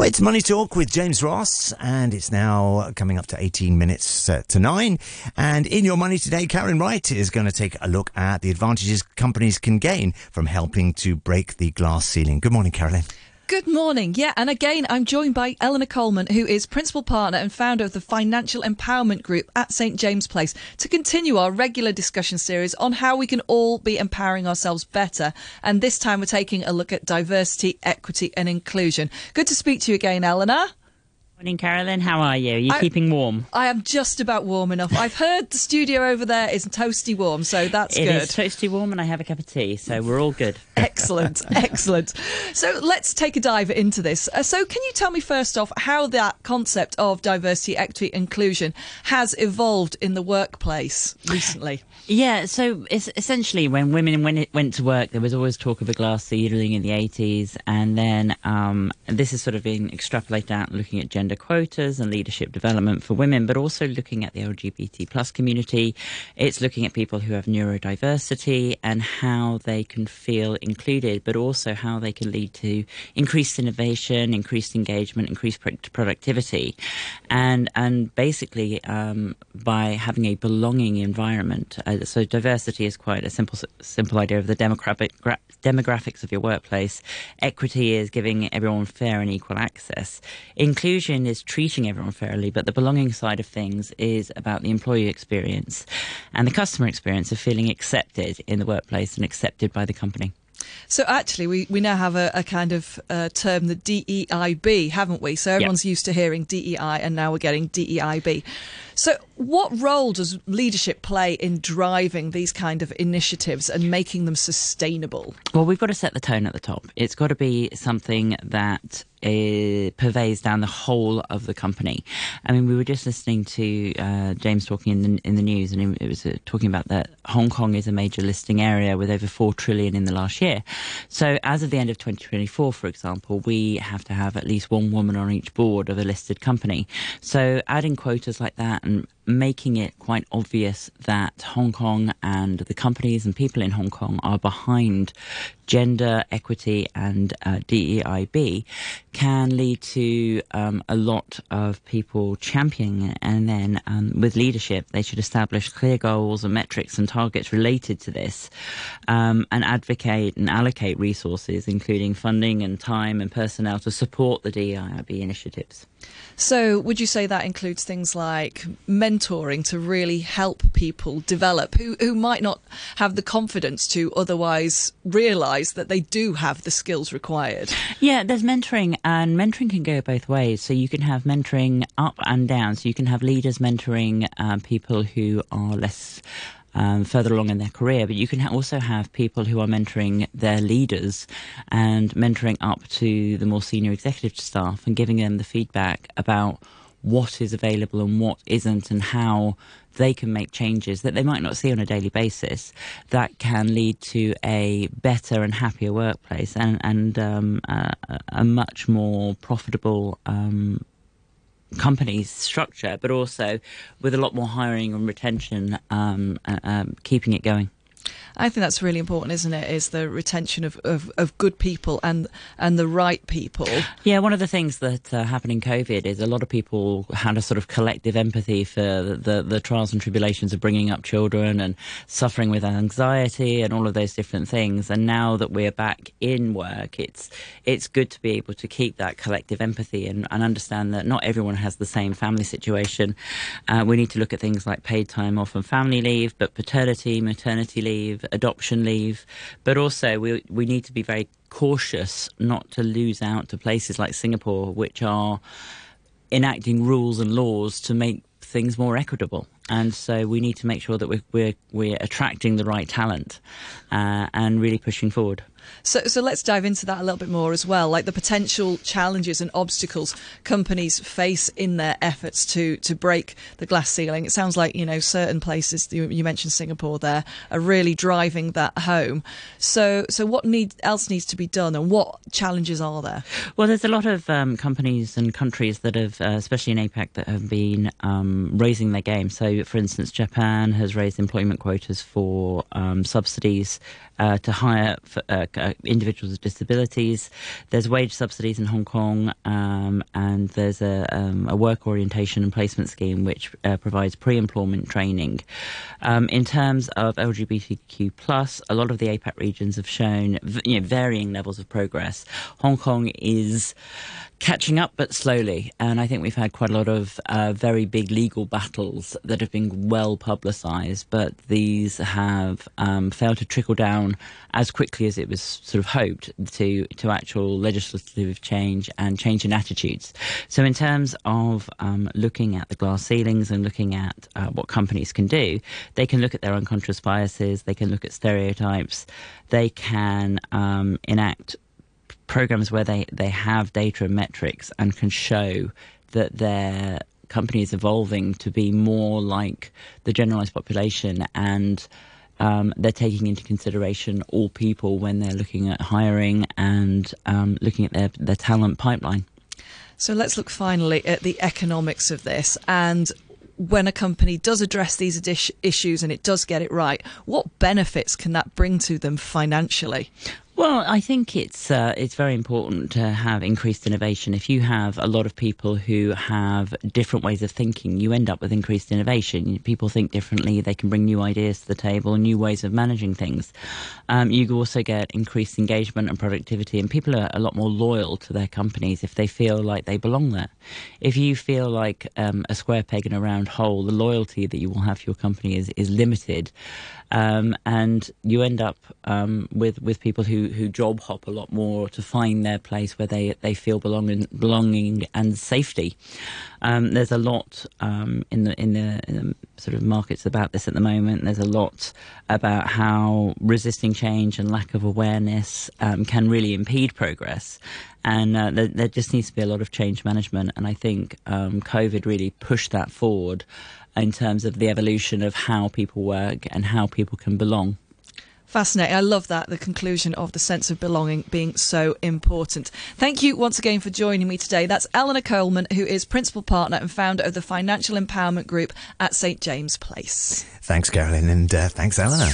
Well, it's Money Talk with James Ross, and it's now coming up to 18 minutes uh, to nine. And in your money today, Carolyn Wright is going to take a look at the advantages companies can gain from helping to break the glass ceiling. Good morning, Carolyn. Good morning. Yeah, and again, I'm joined by Eleanor Coleman, who is principal partner and founder of the Financial Empowerment Group at St James Place, to continue our regular discussion series on how we can all be empowering ourselves better. And this time we're taking a look at diversity, equity, and inclusion. Good to speak to you again, Eleanor. Morning, Carolyn. How are you? Are you I, keeping warm? I am just about warm enough. I've heard the studio over there is toasty warm, so that's it good. It is toasty warm, and I have a cup of tea, so we're all good. excellent, excellent. So let's take a dive into this. Uh, so, can you tell me first off how that concept of diversity, equity, inclusion has evolved in the workplace recently? Yeah, so essentially, when women went went to work, there was always talk of a glass ceiling in the 80s, and then um, this has sort of been extrapolated out, looking at gender gender quotas and leadership development for women, but also looking at the LGBT plus community. It's looking at people who have neurodiversity and how they can feel included, but also how they can lead to increased innovation, increased engagement, increased productivity, and and basically um, by having a belonging environment. Uh, so diversity is quite a simple simple idea of the demographic demographics of your workplace. Equity is giving everyone fair and equal access. Inclusion is treating everyone fairly, but the belonging side of things is about the employee experience and the customer experience of feeling accepted in the workplace and accepted by the company. So actually, we, we now have a, a kind of uh, term, the DEIB, haven't we? So everyone's yep. used to hearing DEI, and now we're getting DEIB. So, what role does leadership play in driving these kind of initiatives and making them sustainable? Well, we've got to set the tone at the top. It's got to be something that uh, pervades down the whole of the company. I mean, we were just listening to uh, James talking in the, in the news, and it was uh, talking about that Hong Kong is a major listing area with over four trillion in the last year. So, as of the end of 2024, for example, we have to have at least one woman on each board of a listed company. So, adding quotas like that and making it quite obvious that Hong Kong and the companies and people in Hong Kong are behind gender equity and uh, DEIB can lead to um, a lot of people championing it. And then um, with leadership, they should establish clear goals and metrics and targets related to this um, and advocate and allocate resources, including funding and time and personnel to support the DEIB initiatives. So, would you say that includes things like mentoring to really help people develop who, who might not have the confidence to otherwise realise that they do have the skills required? Yeah, there's mentoring, and mentoring can go both ways. So, you can have mentoring up and down. So, you can have leaders mentoring uh, people who are less um, further along in their career, but you can ha- also have people who are mentoring their leaders and mentoring up to the more senior executive staff and giving them the feedback about what is available and what isn't and how they can make changes that they might not see on a daily basis that can lead to a better and happier workplace and, and um, a, a, much more profitable um, company's structure, but also with a lot more hiring and retention, um, uh, um, keeping it going. I think that's really important, isn't it? Is the retention of, of, of good people and and the right people. Yeah, one of the things that uh, happened in COVID is a lot of people had a sort of collective empathy for the, the, the trials and tribulations of bringing up children and suffering with anxiety and all of those different things. And now that we're back in work, it's it's good to be able to keep that collective empathy and, and understand that not everyone has the same family situation. Uh, we need to look at things like paid time off and family leave, but paternity, maternity leave leave, adoption leave, but also we we need to be very cautious not to lose out to places like Singapore, which are enacting rules and laws to make things more equitable. And so we need to make sure that we're we're, we're attracting the right talent uh, and really pushing forward. So, so let's dive into that a little bit more as well, like the potential challenges and obstacles companies face in their efforts to to break the glass ceiling. It sounds like you know certain places you, you mentioned Singapore there are really driving that home. So, so what need else needs to be done, and what challenges are there? Well, there's a lot of um, companies and countries that have, uh, especially in APAC, that have been um, raising their game. So, for instance, Japan has raised employment quotas for um, subsidies uh, to hire. For, uh, uh, individuals with disabilities. There's wage subsidies in Hong Kong, um, and there's a, um, a, work orientation and placement scheme which uh, provides pre-employment training. Um, in terms of LGBTQ plus, a lot of the APAC regions have shown you know, varying levels of progress. Hong Kong is catching up, but slowly. And I think we've had quite a lot of uh, very big legal battles that have been well publicised, but these have um, failed to trickle down as quickly as it was sort of hoped to to actual legislative change and change in attitudes. So, in terms of um, looking at the glass ceilings and looking at uh, what companies can do, they can look at their unconscious biases, they can look at stereotypes, they can um, enact programs where they, they have data and metrics and can show that their company is evolving to be more like the generalized population and um, they're taking into consideration all people when they're looking at hiring and um, looking at their, their talent pipeline. So let's look finally at the economics of this and when a company does address these issues and it does get it right, what benefits can that bring to them financially? Well, I think it's uh, it's very important to have increased innovation. If you have a lot of people who have different ways of thinking, you end up with increased innovation. People think differently; they can bring new ideas to the table, new ways of managing things. Um, you also get increased engagement and productivity, and people are a lot more loyal to their companies if they feel like they belong there. If you feel like um, a square peg in a round hole, the loyalty that you will have for your company is is limited. Um, and you end up um, with with people who, who job hop a lot more to find their place where they, they feel belonging belonging and safety. Um, there's a lot um, in the, in the sort of markets about this at the moment. There's a lot about how resisting change and lack of awareness um, can really impede progress. And uh, there, there, just needs to be a lot of change management. And I think um, COVID really pushed that forward in terms of the evolution of how people work and how people can belong. Fascinating. I love that, the conclusion of the sense of belonging being so important. Thank you once again for joining me today. That's Eleanor Coleman, who is Principal Partner and founder of the Financial Empowerment Group at St James Place. Thanks, Carolyn, and uh, thanks, Eleanor.